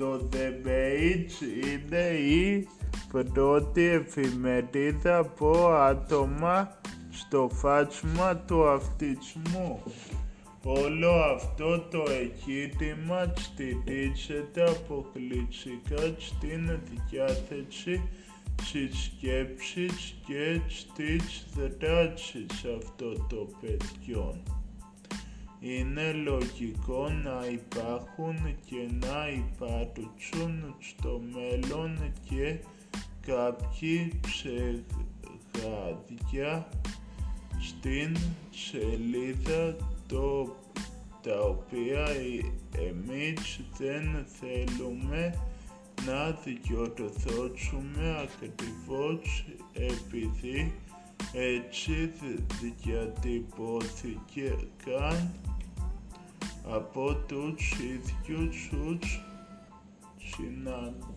Το The Beach είναι η πρώτη εφημερίδα από άτομα στο φάσμα του αυτισμού. Όλο αυτό το εγχείρημα στηρίζεται αποκλειστικά στην διάθεση στις σκέψεις και στις δράσεις αυτών των παιδιών. Είναι λογικό να υπάρχουν και να υπάρξουν στο μέλλον και κάποιοι ψεγάδια. Στην σελίδα το, τα οποία εμείς δεν θέλουμε να δικαιοδοθώσουμε ακριβώς επειδή έτσι διατυπώθηκαν από τους ίδιους τους συναντές.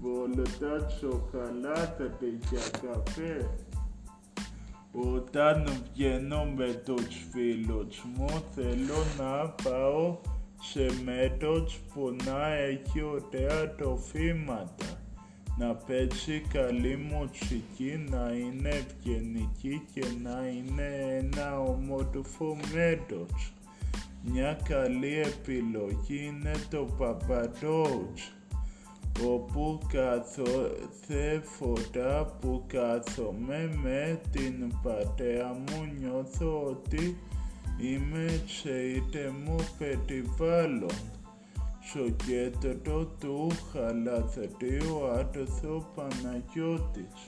Βολωτά σοκαλάτα για καφέ. Όταν βγαίνω με τους φίλους μου θέλω να πάω σε μέτος που να έχει ωραία τροφήματα, να παίζει καλή μουσική, να είναι ευγενική και να είναι ένα ομορφό μέτος. Μια καλή επιλογή είναι το Παπαδόους όπου κάθε φορά που κάθομαι με την πατέρα μου νιώθω ότι είμαι σε είτε μου περιβάλλον στο κέντρο του χαλαθρίου Άρθρο Παναγιώτης.